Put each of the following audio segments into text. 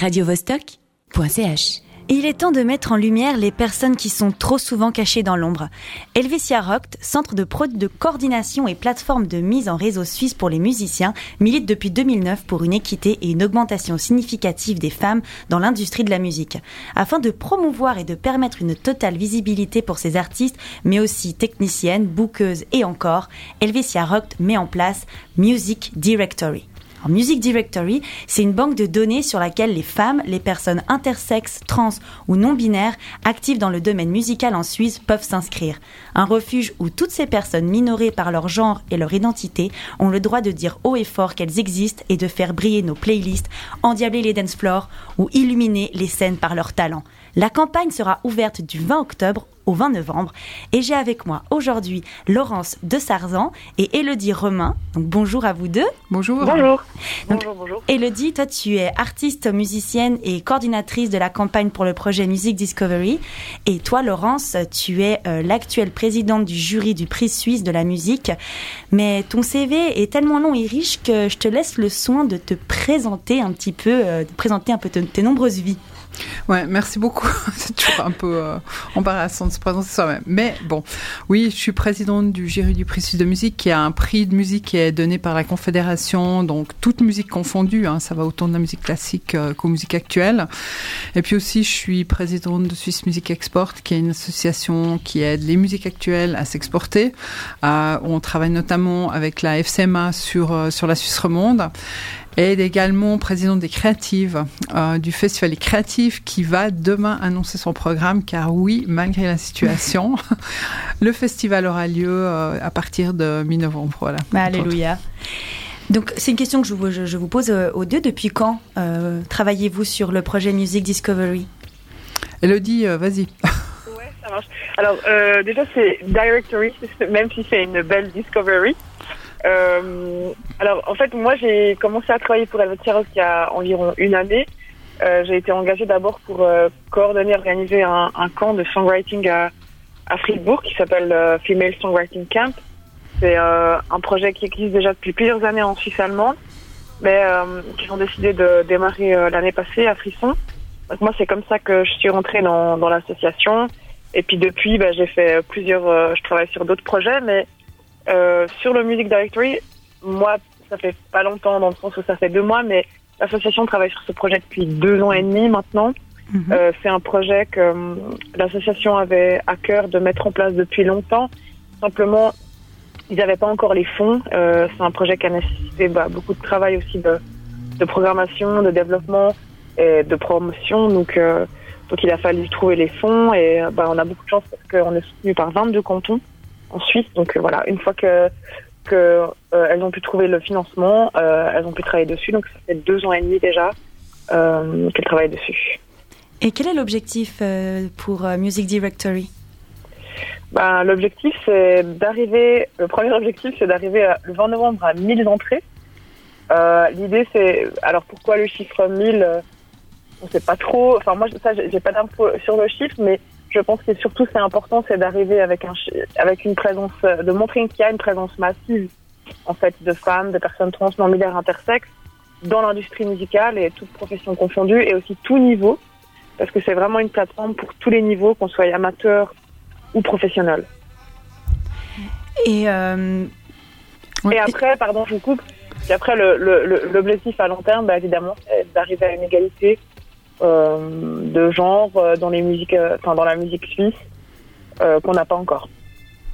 radiovostok.ch il est temps de mettre en lumière les personnes qui sont trop souvent cachées dans l'ombre. Helvetia Roct, centre de, de coordination et plateforme de mise en réseau suisse pour les musiciens, milite depuis 2009 pour une équité et une augmentation significative des femmes dans l'industrie de la musique. Afin de promouvoir et de permettre une totale visibilité pour ces artistes, mais aussi techniciennes, bouqueuses et encore, Helvetia Roct met en place Music Directory. Music Directory, c'est une banque de données sur laquelle les femmes, les personnes intersexes, trans ou non binaires actives dans le domaine musical en Suisse peuvent s'inscrire. Un refuge où toutes ces personnes minorées par leur genre et leur identité ont le droit de dire haut et fort qu'elles existent et de faire briller nos playlists, endiabler les dance floors ou illuminer les scènes par leur talent. La campagne sera ouverte du 20 octobre au 20 novembre et j'ai avec moi aujourd'hui Laurence de Sarzan et Elodie Romain. Donc bonjour à vous deux. Bonjour. Bonjour. bonjour, bonjour. Elodie, toi tu es artiste, musicienne et coordinatrice de la campagne pour le projet Music Discovery et toi Laurence, tu es euh, l'actuelle présidente du jury du prix suisse de la musique. Mais ton CV est tellement long et riche que je te laisse le soin de te présenter un petit peu, euh, de présenter un peu tes nombreuses vies. Ouais, merci beaucoup. c'est toujours un peu euh, embarrassant de se présenter soi-même. Mais bon, oui, je suis présidente du jury du prix suisse de musique, qui a un prix de musique qui est donné par la Confédération, donc toute musique confondue. Hein, ça va autant de la musique classique euh, qu'aux musiques actuelles. Et puis aussi, je suis présidente de Suisse Music Export, qui est une association qui aide les musiques actuelles à s'exporter. Euh, on travaille notamment avec la FCMA sur sur la Suisse romande et également présidente des créatives euh, du Festival des créatifs qui va demain annoncer son programme car oui, malgré la situation, le festival aura lieu euh, à partir de mi-novembre. Voilà. Bah, alléluia. Donc c'est une question que je vous, je, vous pose euh, aux deux. Depuis quand travaillez-vous sur le projet Music Discovery? Elodie, vas-y. Ouais, ça marche. Alors déjà c'est Directory, même si c'est une belle Discovery. Euh, alors, en fait, moi, j'ai commencé à travailler pour Helvetia Rock il y a environ une année. Euh, j'ai été engagée d'abord pour euh, coordonner, organiser un, un, camp de songwriting à, à Fribourg qui s'appelle euh, Female Songwriting Camp. C'est euh, un projet qui existe déjà depuis plusieurs années en Suisse allemande, mais qui ont décidé de démarrer l'année passée à Frisson. Donc moi, c'est comme ça que je suis rentrée dans, dans l'association. Et puis depuis, bah, j'ai fait plusieurs. je travaille sur d'autres projets, mais euh, sur le Music Directory, moi, ça fait pas longtemps dans le sens où ça fait deux mois, mais l'association travaille sur ce projet depuis deux ans et demi maintenant. Mhm. Euh, c'est un projet que euh, l'association avait à cœur de mettre en place depuis longtemps. Simplement, ils n'avaient pas encore les fonds. Euh, c'est un projet qui a nécessité bah, beaucoup de travail aussi de, de, programmation, de développement et de promotion. Donc, euh, donc il a fallu trouver les fonds et bah, on a beaucoup de chance parce qu'on est soutenu par 22 cantons en Suisse. Donc euh, voilà, une fois que que euh, elles ont pu trouver le financement, euh, elles ont pu travailler dessus. Donc ça fait deux ans et demi déjà qu'elles travaillent dessus. Et quel est l'objectif pour Music Directory? Ben, L'objectif, c'est d'arriver, le premier objectif, c'est d'arriver le 20 novembre à 1000 entrées. L'idée, c'est, alors pourquoi le chiffre 1000 On ne sait pas trop, enfin moi, ça, j'ai pas d'infos sur le chiffre, mais je pense que surtout c'est important, c'est d'arriver avec un avec une présence, euh, de montrer qu'il y a une présence massive en fait de femmes, de personnes trans, non binaires, intersexes dans l'industrie musicale et toutes professions confondues et aussi tout niveau, parce que c'est vraiment une plateforme pour tous les niveaux, qu'on soit amateur ou professionnel. Et euh... et après, pardon, je vous coupe. Et après, l'objectif le, le, à long terme, bah, évidemment, c'est d'arriver à une égalité de genre euh, dans les musiques, euh, enfin dans la musique suisse qu'on n'a pas encore.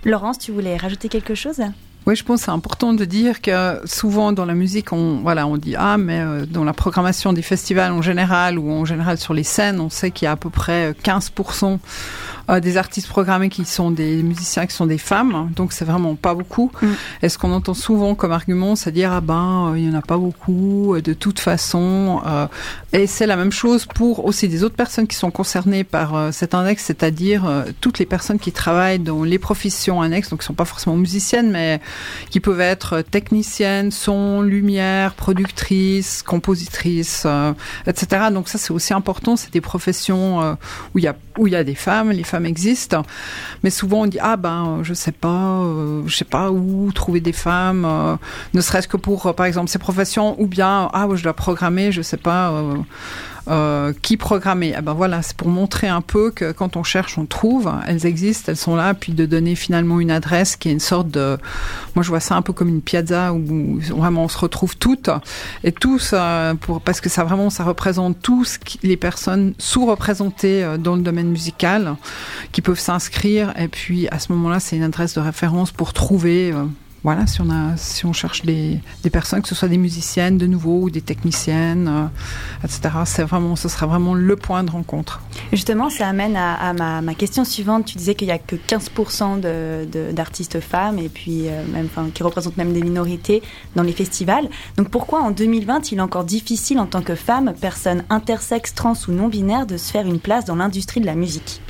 Laurence, tu voulais rajouter quelque chose? Oui, je pense que c'est important de dire que souvent dans la musique, on voilà, on dit ah mais dans la programmation des festivals en général ou en général sur les scènes, on sait qu'il y a à peu près 15 euh, des artistes programmés qui sont des musiciens qui sont des femmes, donc c'est vraiment pas beaucoup. Mm. Et ce qu'on entend souvent comme argument, c'est dire ah ben euh, il y en a pas beaucoup euh, de toute façon. et c'est la même chose pour aussi des autres personnes qui sont concernées par cet index, c'est-à-dire toutes les personnes qui travaillent dans les professions annexes, donc qui sont pas forcément musiciennes, mais qui peuvent être techniciennes, son, lumière, productrices, compositrices, etc. Donc ça c'est aussi important. C'est des professions où il y a où il y a des femmes, les femmes existent, mais souvent on dit ah ben je sais pas, euh, je sais pas où trouver des femmes, euh, ne serait-ce que pour euh, par exemple ces professions, ou bien ah je dois programmer, je sais pas euh, qui programmer. Ah ben voilà, c'est pour montrer un peu que quand on cherche, on trouve. Elles existent, elles sont là, puis de donner finalement une adresse qui est une sorte de. Moi, je vois ça un peu comme une piazza où vraiment on se retrouve toutes et tous pour parce que ça vraiment ça représente tous les personnes sous-représentées euh, dans le domaine musical qui peuvent s'inscrire et puis à ce moment-là, c'est une adresse de référence pour trouver euh, voilà, si on, a, si on cherche des, personnes, que ce soit des musiciennes de nouveau ou des techniciennes, euh, etc., c'est vraiment, ce sera vraiment le point de rencontre. Justement, ça amène à, ma, question suivante. Tu disais qu'il n'y a que 15% d'artistes femmes et puis euh, même, qui représentent même des minorités dans les festivals. Donc pourquoi en 2020 il est encore difficile en tant que femme, personne intersexe, trans ou non binaire de se faire une place dans l'industrie de la musique?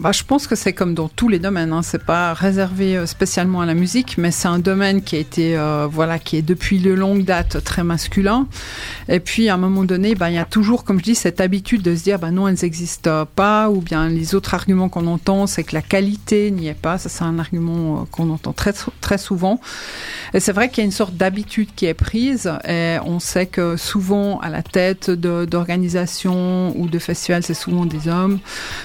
Bah, je pense que c'est comme dans tous les domaines. Hein. C'est pas réservé euh, spécialement à la musique, mais c'est un domaine qui a été, euh, voilà, qui est depuis de longue date très masculin. Et puis à un moment donné, bah, il y a toujours, comme je dis, cette habitude de se dire, bah non, elles n'existent pas, ou bien les autres arguments qu'on entend, c'est que la qualité n'y est pas. Ça, c'est un argument euh, qu'on entend très très souvent. Et c'est vrai qu'il y a une sorte d'habitude qui est prise. Et on sait que souvent à la tête d'organisations ou de festivals, c'est souvent des hommes.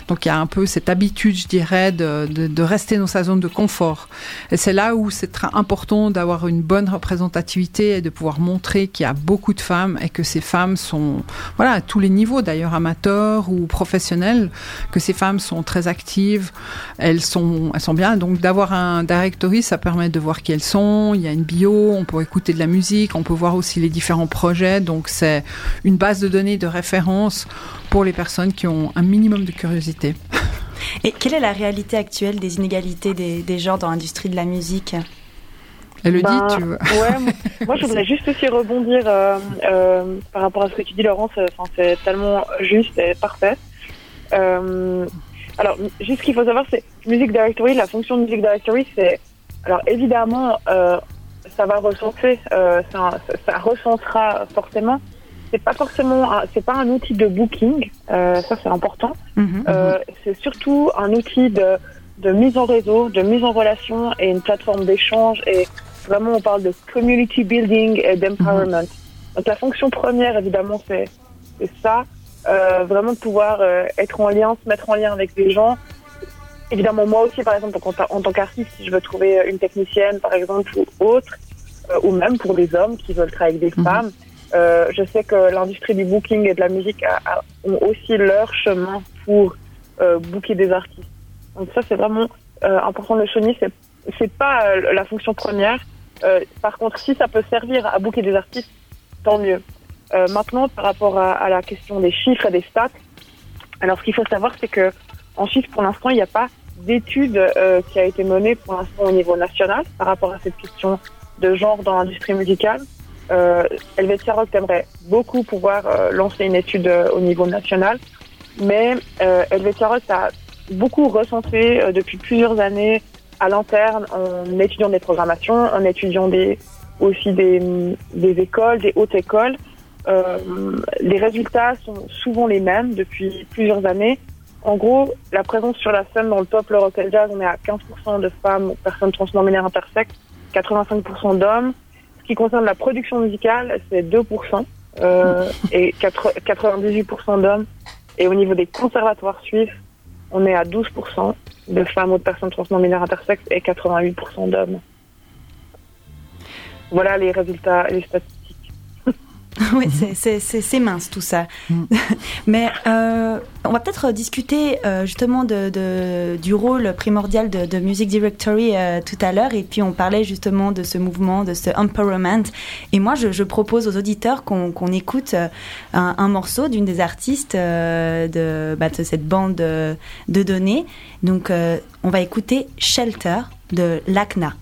Donc il y a un peu cette habitude je dirais, de, rester dans sa zone de confort. Et c'est là où c'est très important d'avoir une bonne représentativité et de pouvoir montrer qu'il y a beaucoup de femmes et que ces femmes sont, voilà, à tous les niveaux, d'ailleurs amateurs ou professionnels, que ces femmes sont très actives, elles sont, elles sont bien. Donc d'avoir un directory, ça permet de voir qui elles sont. Il y a une bio, on peut écouter de la musique, on peut voir aussi les différents projets. Donc c'est une base de données de référence pour les personnes qui ont un minimum de curiosité. Et quelle est la réalité actuelle des inégalités des, des genres dans l'industrie de la musique Elle le dit, ben, tu veux. Ouais, moi je voudrais juste aussi rebondir euh, euh, par rapport à ce que tu dis, Laurence. Enfin, c'est tellement juste et parfait. Euh, alors, juste ce qu'il faut savoir, c'est Music Directory, la fonction de Music Directory, c'est. Alors, évidemment, euh, ça va recenser, euh, ça, ça recensera forcément c'est pas forcément, c'est pas un outil de booking, euh, ça c'est important. Mhm. euh, c'est surtout un outil de, de mise en réseau, de mise en relation et une plateforme d'échange. Et vraiment, on parle de community building et d'empowerment. Mhm. Donc la fonction première, évidemment, c'est ça. Euh, vraiment de pouvoir euh, être en lien, se mettre en lien avec des gens. Évidemment, moi aussi, par exemple, en, tant qu'artiste, si je veux trouver une technicienne, par exemple, ou autre, euh, ou même pour des hommes qui veulent travailler avec des mhm. femmes, euh, je sais que l'industrie du booking et de la musique ont aussi leur chemin pour euh, booker des artistes. Donc ça, c'est vraiment euh, important le souligner. C'est c'est pas euh, la fonction première. Par contre, si ça peut servir à booker des artistes, tant mieux. maintenant, par rapport à, à, la question des chiffres et des stats, alors ce qu'il faut savoir, c'est que en Suisse, pour l'instant, il n'y a pas d'étude qui a été menée pour l'instant au niveau national par rapport à cette question de genre dans l'industrie musicale. Euh, Helvetia Rock aimerait beaucoup pouvoir euh, lancer une étude euh, au niveau national, mais euh, Helvetia Rock a beaucoup recensé euh, depuis plusieurs années à l'interne en étudiant des programmations, en étudiant des, aussi des, des écoles, des hautes écoles. Euh, les résultats sont souvent les mêmes depuis plusieurs années. En gros, la présence sur la scène dans le top le rock jazz, on est à 15% de femmes, personnes transnominaires intersexes, 85% d'hommes, ce qui concerne la production musicale, c'est 2% euh, et 98% d'hommes. Et au niveau des conservatoires suisses, on est à 12% de femmes ou de personnes transnominaires intersexes et 88% d'hommes. Voilà les résultats les statistiques. oui, c'est mince tout ça. Mm. Mais euh, on va peut-être discuter euh, justement de, de, du rôle primordial de, de Music Directory euh, tout à l'heure. Et puis on parlait justement de ce mouvement, de ce empowerment. Et moi, je, je propose aux auditeurs qu'on écoute un, un morceau d'une des artistes euh, de, bah, de cette bande de, de données. Donc euh, on va écouter Shelter de Lacna.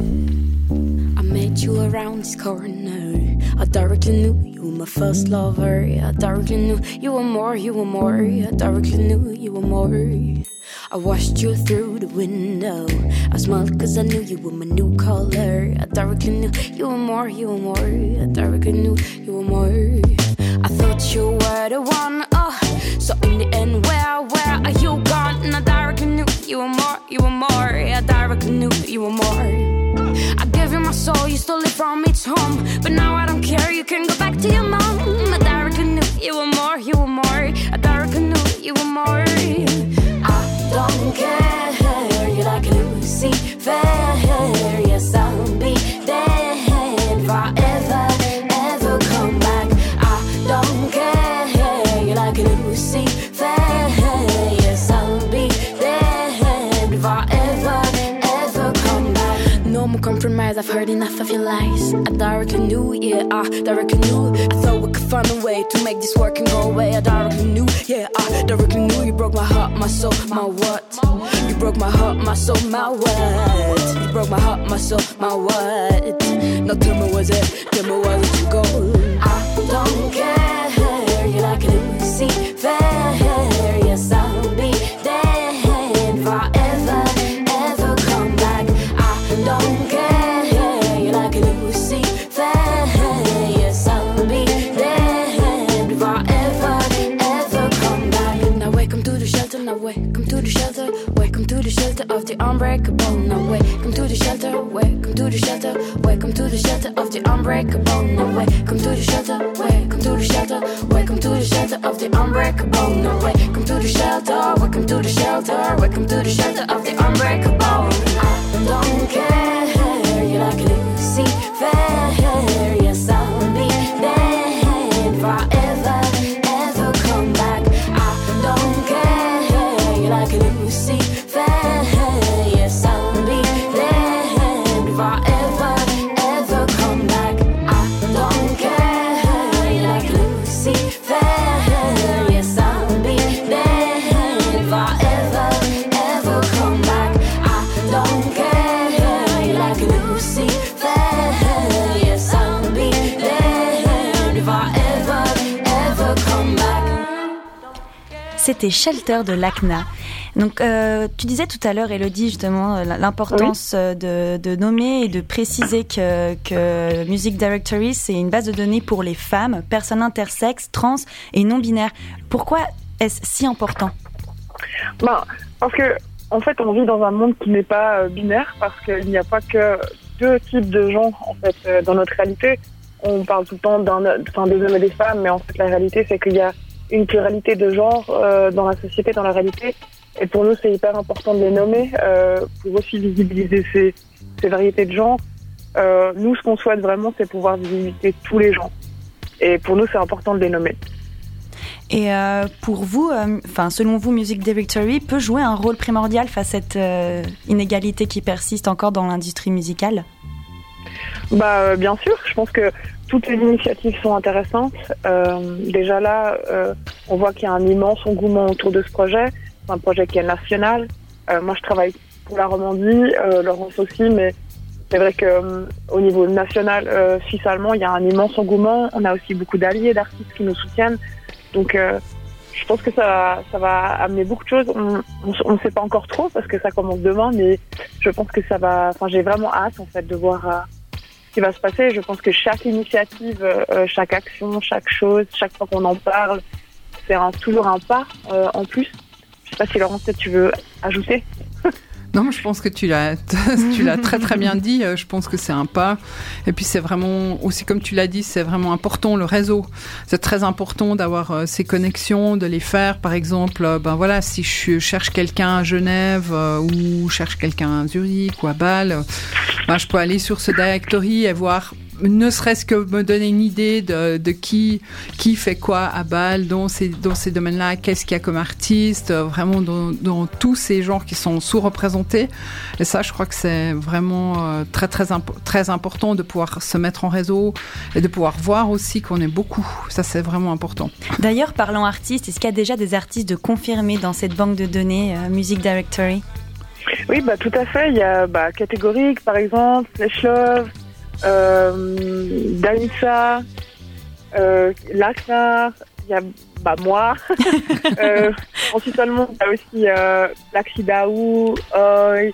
I met you around this corner. I directly knew you were my first lover. I directly knew you were more, you were more. I directly knew you were more. I watched you through the window. I smiled cause I knew you were my new color. I directly knew you were more, you were more. I directly knew you were more. I thought you were the one, oh. So in the end, where, where are you gone? And I directly knew you were more, you were more. I directly knew you were more. I gave you my soul, you stole it from its home. But now I don't care, you can go back to your mom. I directly knew you were more. You were more. I I knew you were more. I've heard enough of your lies. I directly knew, yeah, I directly knew. I thought we could find a way to make this work and go away. I directly knew, yeah, I directly knew. You broke my heart, my soul, my what? You broke my heart, my soul, my what? You broke my heart, my soul, my what? Now tell me was it, tell me was it you go? I don't care. You're like Lucy Fair. Now welcome to the shelter. Welcome to the shelter of the unbreakable. Now welcome to the shelter. Welcome to the shelter. Welcome to the shelter of the unbreakable. Now welcome to the shelter. Welcome to the shelter. Welcome to the shelter of the unbreakable. Now welcome to the shelter. Welcome to the shelter. Welcome to the shelter of the unbreakable. C'était Shelter de l'ACNA. Donc, euh, tu disais tout à l'heure, Elodie, justement, euh, l'importance euh, de, de nommer et de préciser que, que Music Directory, c'est une base de données pour les femmes, personnes intersexes, trans et non-binaires. Pourquoi est-ce si important? Ben, parce que en fait, on vit dans un monde qui n'est pas binaire, parce qu'il n'y a pas que deux types de gens en fait euh, dans notre réalité. On parle tout le temps des hommes et des femmes, mais en fait, la réalité, c'est qu'il y a une pluralité de genres euh, dans la société, dans la réalité. Et pour nous, c'est hyper important de les nommer euh, pour aussi visibiliser ces, ces variétés de genres. Nous, ce qu'on souhaite vraiment, c'est pouvoir visibiliser tous les gens. Et pour nous, c'est important de les nommer. Et pour vous, enfin, selon vous, Music Directory peut jouer un rôle primordial face à cette inégalité qui persiste encore dans l'industrie musicale? Bah, euh, bien sûr, je pense que toutes les initiatives sont intéressantes. Euh, déjà là, euh, on voit qu'il y a un immense engouement autour de ce projet. C'est un projet qui est national. Moi, je travaille pour la Romandie, Laurence aussi, mais c'est vrai que au niveau national, euh, suisse-allemand, il y a un immense engouement. On a aussi beaucoup d'alliés, d'artistes qui nous soutiennent. Donc, je pense que ça, va- ça va amener beaucoup de choses. On ne sait pas encore trop parce que ça commence demain, mais je pense que ça va. Enfin, j'ai vraiment hâte en fait de voir qui va se passer. Je pense que chaque initiative, euh, chaque action, chaque chose, chaque fois qu'on en parle, c'est toujours un pas euh, en plus. Je sais pas si Laurence, tu veux ajouter. Non, je pense que tu l'as, tu l'as très très bien dit. Euh, Je pense que c'est un pas. Et puis c'est vraiment aussi comme tu l'as dit, c'est vraiment important le réseau. C'est très important d'avoir euh, ces connexions, de les faire. Par exemple, euh, ben voilà, si je cherche quelqu'un à Genève ou cherche quelqu'un à Zurich ou à Bâle, ben, je peux aller sur ce directory et voir ne serait-ce que me donner une idée de, de qui qui fait quoi à Bâle dans ces dans ces domaines-là, qu'est-ce qu'il y a comme artiste, euh, vraiment dans, dans tous ces genres qui sont sous-représentés. Et ça, je crois que c'est vraiment euh, très très impo- très important de pouvoir se mettre en réseau et de pouvoir voir aussi qu'on est beaucoup. Ça, c'est vraiment important. D'ailleurs, parlant artistes, est-ce qu'il y a déjà des artistes de confirmés dans cette banque de données euh, Music Directory? Oui, bah tout à fait. Il y a bah, Catégorique, par exemple, Flesh Love, Danissa, euh, il y a bah, moi. euh, ensuite seulement, il y a aussi euh, Laxi Daou, Oi, euh,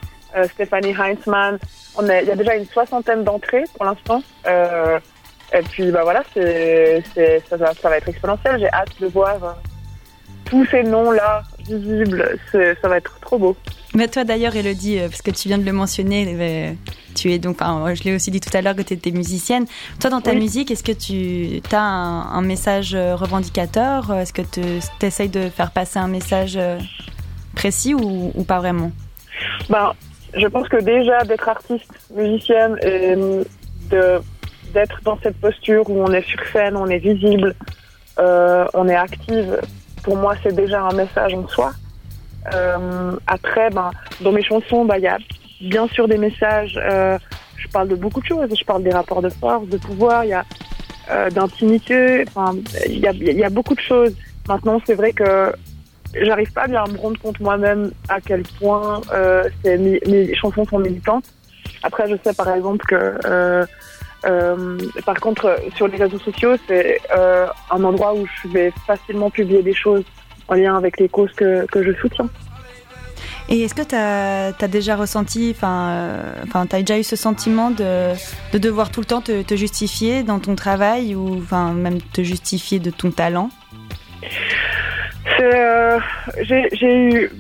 Stéphanie Heinzmann. On est- Il y a déjà une soixantaine d'entrées pour l'instant. Euh, et puis bah voilà, c'est, c'est, ça, va, ça va être exponentiel. J'ai hâte de voir euh, tous ces noms-là visible, ça va être trop beau. Mais toi d'ailleurs, Elodie, euh, parce que tu viens de le mentionner, euh, tu es donc, enfin, je l'ai aussi dit tout à l'heure que tu étais musicienne. Toi, dans ta Oui. musique, est-ce que tu as un, un message euh, revendicateur? Est-ce que tu essayes de faire passer un message précis ou, ou pas vraiment? Ben, je pense que déjà d'être artiste, musicienne et de d'être dans cette posture où on est sur scène, on est visible, euh, on est active, pour moi c'est déjà un message en soi. Euh, après, ben, dans mes chansons, ben, il y a bien sûr des messages. euh, je parle de beaucoup de choses. Je parle des rapports de force, de pouvoir. Il y a euh, d'intimité. Enfin, il y a, beaucoup de choses. Maintenant, c'est vrai que j'arrive pas bien à me rendre compte moi-même à quel point mes chansons sont militantes. Après, je sais par exemple que, euh, par contre, sur les réseaux sociaux, c'est euh, un endroit où je vais facilement publier des choses en lien avec les causes que, que je soutiens. Et est-ce que tu as, déjà ressenti, enfin, euh, enfin, tu as déjà eu ce sentiment de, de devoir tout le temps te, te justifier dans ton travail ou enfin, même te justifier de ton talent? Euh, j'ai eu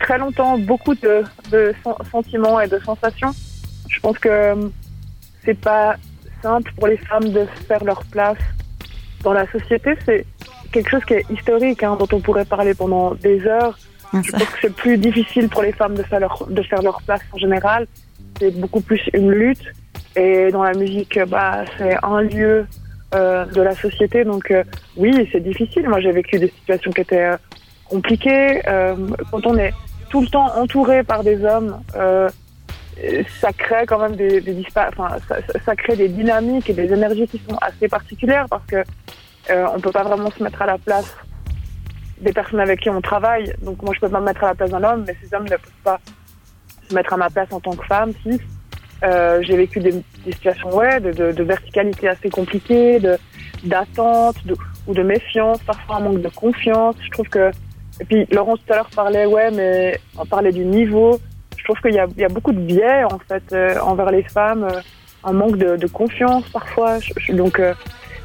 très longtemps beaucoup de, de sen- sentiments et de sensations. Je pense que c'est pas simple pour les femmes de faire leur place dans la société. C'est quelque chose qui est historique, hein, dont on pourrait parler pendant des heures. Je Ça- pense que c'est plus difficile pour les femmes de faire leur, de faire leur place en général. C'est beaucoup plus une lutte. Et dans la musique, bah, c'est un lieu euh, de la société. Donc euh, oui, c'est difficile. Moi, j'ai vécu des situations qui étaient euh, compliquées. Quand on est tout le temps entouré par des hommes, ça crée quand même des, des enfin, ça, crée des dynamiques et des énergies qui sont assez particulières parce que euh, on peut pas vraiment se mettre à la place des personnes avec qui on travaille. Donc moi, je peux pas me mettre à la place d'un homme, mais ces hommes ne peuvent pas se mettre à ma place en tant que femme, si. Euh, j'ai vécu des, situations ouais, de, verticalité assez compliquées, de d'attente ou de méfiance, parfois un manque de confiance. Je trouve que et puis Laurence tout à l'heure parlait ouais, mais on parlait du niveau. Je trouve qu'il y a, beaucoup de biais en fait euh, envers les femmes, euh, un manque de, confiance parfois. Donc euh,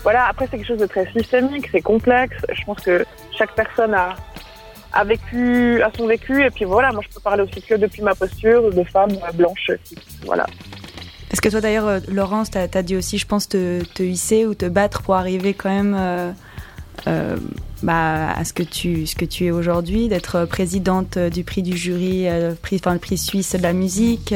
voilà, après c'est quelque chose de très systémique, c'est complexe. Je pense que chaque personne a vécu, a son vécu, et puis voilà, moi je peux parler aussi que depuis ma posture de femme blanche. Voilà. Parce que toi d'ailleurs, Laurence, tu as, dit aussi, je pense, te hisser ou te battre pour arriver quand même euh, euh, bah, à ce que tu, es aujourd'hui, d'être présidente du prix du jury, euh, enfin, le prix suisse de la musique.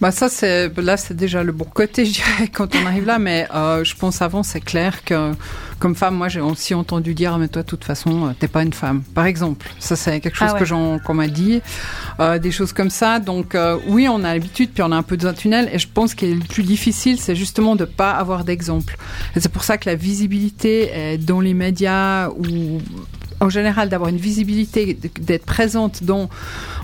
Bah ça c'est là c'est déjà le bon côté je dirais quand on arrive là mais euh, je pense avant c'est clair que comme femme moi j'ai aussi entendu dire Ah, mais toi de toute façon euh, t'es pas une femme par exemple. Ça c'est quelque chose Ah ouais. que j'en qu'on m'a dit euh, des choses comme ça. Donc euh, oui on a l'habitude puis on a un peu dans un tunnel. Et je pense qu'il est le plus difficile c'est justement de pas avoir d'exemple. Et c'est pour ça que la visibilité est dans les médias ou en général d'avoir une visibilité, d'être présente dans,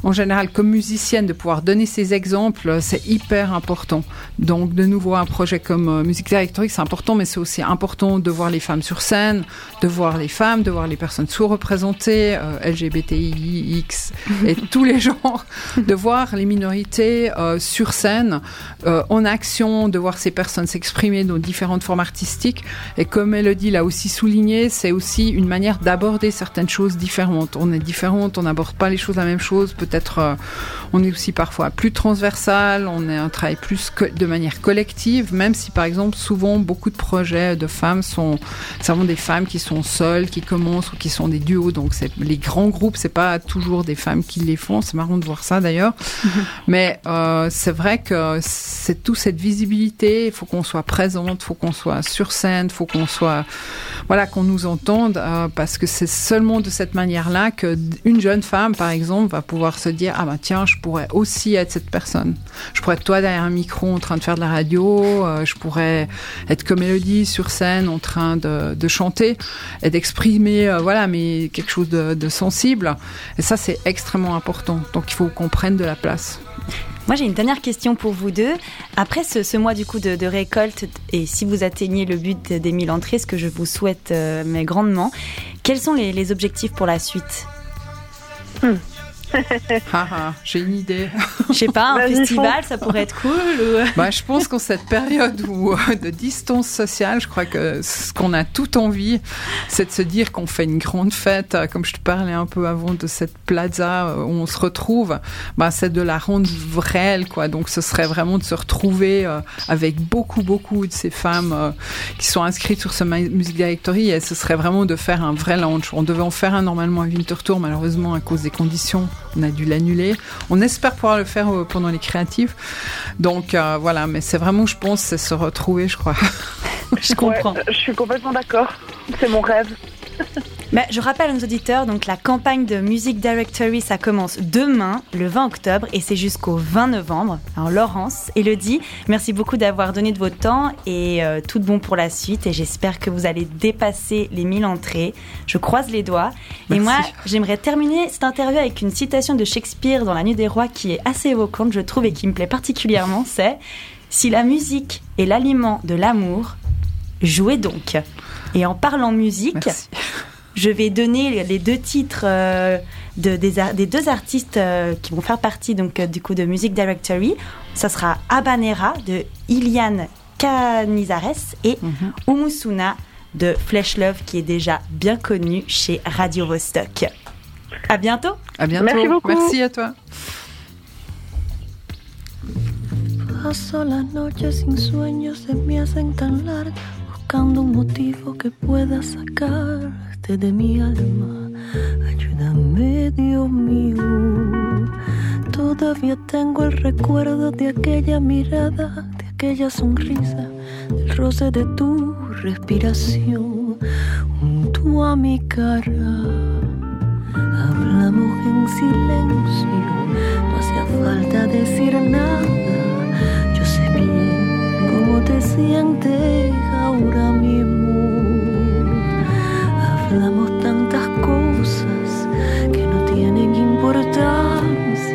en général comme musicienne, de pouvoir donner ces exemples, c'est hyper important. Donc de nouveau un projet comme euh, musique électronique, c'est important, mais c'est aussi important de voir les femmes sur scène, de voir les femmes, de voir les personnes sous-représentées, euh, LGBTI, X et tous les genres, de voir les minorités euh, sur scène, euh, en action, de voir ces personnes s'exprimer dans différentes formes artistiques. Et comme Elodie l'a aussi souligné, c'est aussi une manière d'aborder certaines choses différentes. On est différentes, on n'aborde pas les choses la même chose. Peut-être euh, on est aussi parfois plus transversal, on est un travail plus de manière collective, même si par exemple souvent beaucoup de projets de femmes sont, vraiment des femmes qui sont seules, qui commencent ou qui sont des duos. Donc c'est les grands groupes, c'est pas toujours des femmes qui les font. C'est marrant de voir ça d'ailleurs. Mais euh, c'est vrai que c'est tout cette visibilité. Il faut qu'on soit présente, il faut qu'on soit sur scène, il faut qu'on soit, voilà, qu'on nous entende, euh, parce que c'est de cette manière-là que d- une jeune femme, par exemple, va pouvoir se dire ah ben tiens, je pourrais aussi être cette personne. Je pourrais être toi derrière un micro en train de faire de la radio. euh, je pourrais être comme Mélodie sur scène en train de, de chanter et d'exprimer, euh, voilà, mais quelque chose de, de sensible. Et ça, c'est extrêmement important. Donc il faut qu'on prenne de la place. Moi, j'ai une dernière question pour vous deux. Après ce, ce mois du coup de, récolte, et si vous atteignez le but des 1000 entrées, ce que je vous souhaite euh, mais grandement, quels sont les, les objectifs pour la suite? Ah, ah, J'ai une idée. Je sais pas, un festival, ça pourrait être cool ou... Bah, je pense qu'en cette période où, euh, de distance sociale, je crois que ce qu'on a tout envie, c'est de se dire qu'on fait une grande fête, euh, comme je te parlais un peu avant de cette plaza euh, où on se retrouve, bah, c'est de la rendre réelle, quoi. Donc, ce serait vraiment de se retrouver euh, avec beaucoup, beaucoup de ces femmes euh, qui sont inscrites sur ce Music Directory et ce serait vraiment de faire un vrai launch. On devait en faire un normalement à Winterthur, malheureusement, à cause des conditions, on a dû l'annuler. On espère pouvoir le faire euh, pendant les créatifs. Donc, euh, voilà, mais c'est vraiment, je pense, c'est se retrouver, je crois. Je comprends. Ouais, je suis complètement d'accord. C'est mon rêve. Mais je rappelle à nos auditeurs, donc la campagne de Music Directory, ça commence demain, le 20 octobre, et c'est jusqu'au 20 novembre. Alors Laurence, Elodie, merci beaucoup d'avoir donné de votre temps et euh, tout de bon pour la suite. Et j'espère que vous allez dépasser les 1000 entrées. Je croise les doigts. Et moi, j'aimerais terminer cette interview avec une citation de Shakespeare dans La Nuit des Rois qui est assez évoquante, je trouve, et qui me plaît particulièrement. C'est Si la musique est l'aliment de l'amour, jouez donc. Et en parlant musique, Merci. Je vais donner les deux titres euh, de, des, deux artistes euh, qui vont faire partie donc euh, du coup de Music Directory. Ça sera Habanera de Iliane Canizares et Mhm. Umusuna de Flesh Love qui est déjà bien connu chez Radio Vostok. À bientôt. À bientôt. Merci beaucoup. Merci à toi. Paso las noches sin sueños, se me hacen tan largas, buscando un motivo que pueda sacarte de mi alma. Ayúdame, Dios mío. Todavía tengo el recuerdo de aquella mirada, de aquella sonrisa, del roce de tu respiración junto a mi cara. Hablamos en silencio, no hacía falta decir nada. Yo sé bien cómo te sientes ahora mismo. Rotterdamse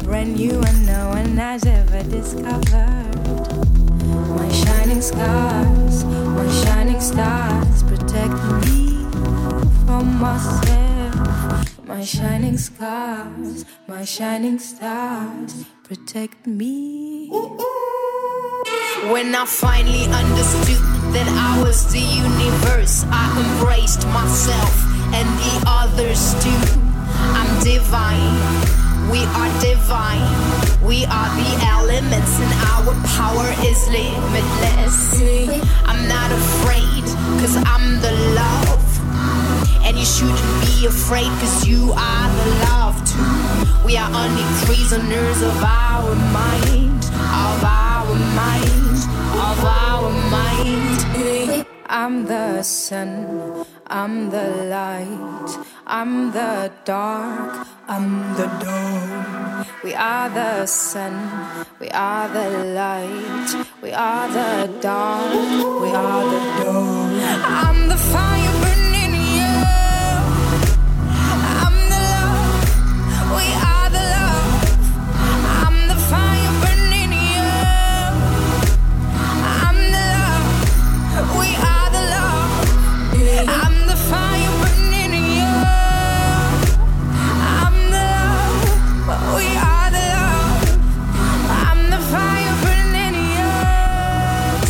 A brand new one no one has ever discovered. My shining scars, my shining stars protect me from myself. My shining scars, my shining stars protect me. When I finally understood that I was the universe, I embraced myself and the others too. I'm divine, we are divine, we are the elements, and our power is limitless. I'm not afraid, cause I'm the love. And you shouldn't be afraid, cause you are the love too. We are only prisoners of our mind, of our mind, of our mind. I'm the sun, I'm the light, I'm the dark, I'm the dawn. We are the sun, we are the light, we are the dawn, we are the dawn. I'm the fire burning you. I'm the love, we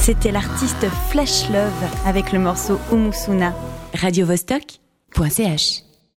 C'était l'artiste Flash Love avec le morceau Umusuna. radiovostok.ch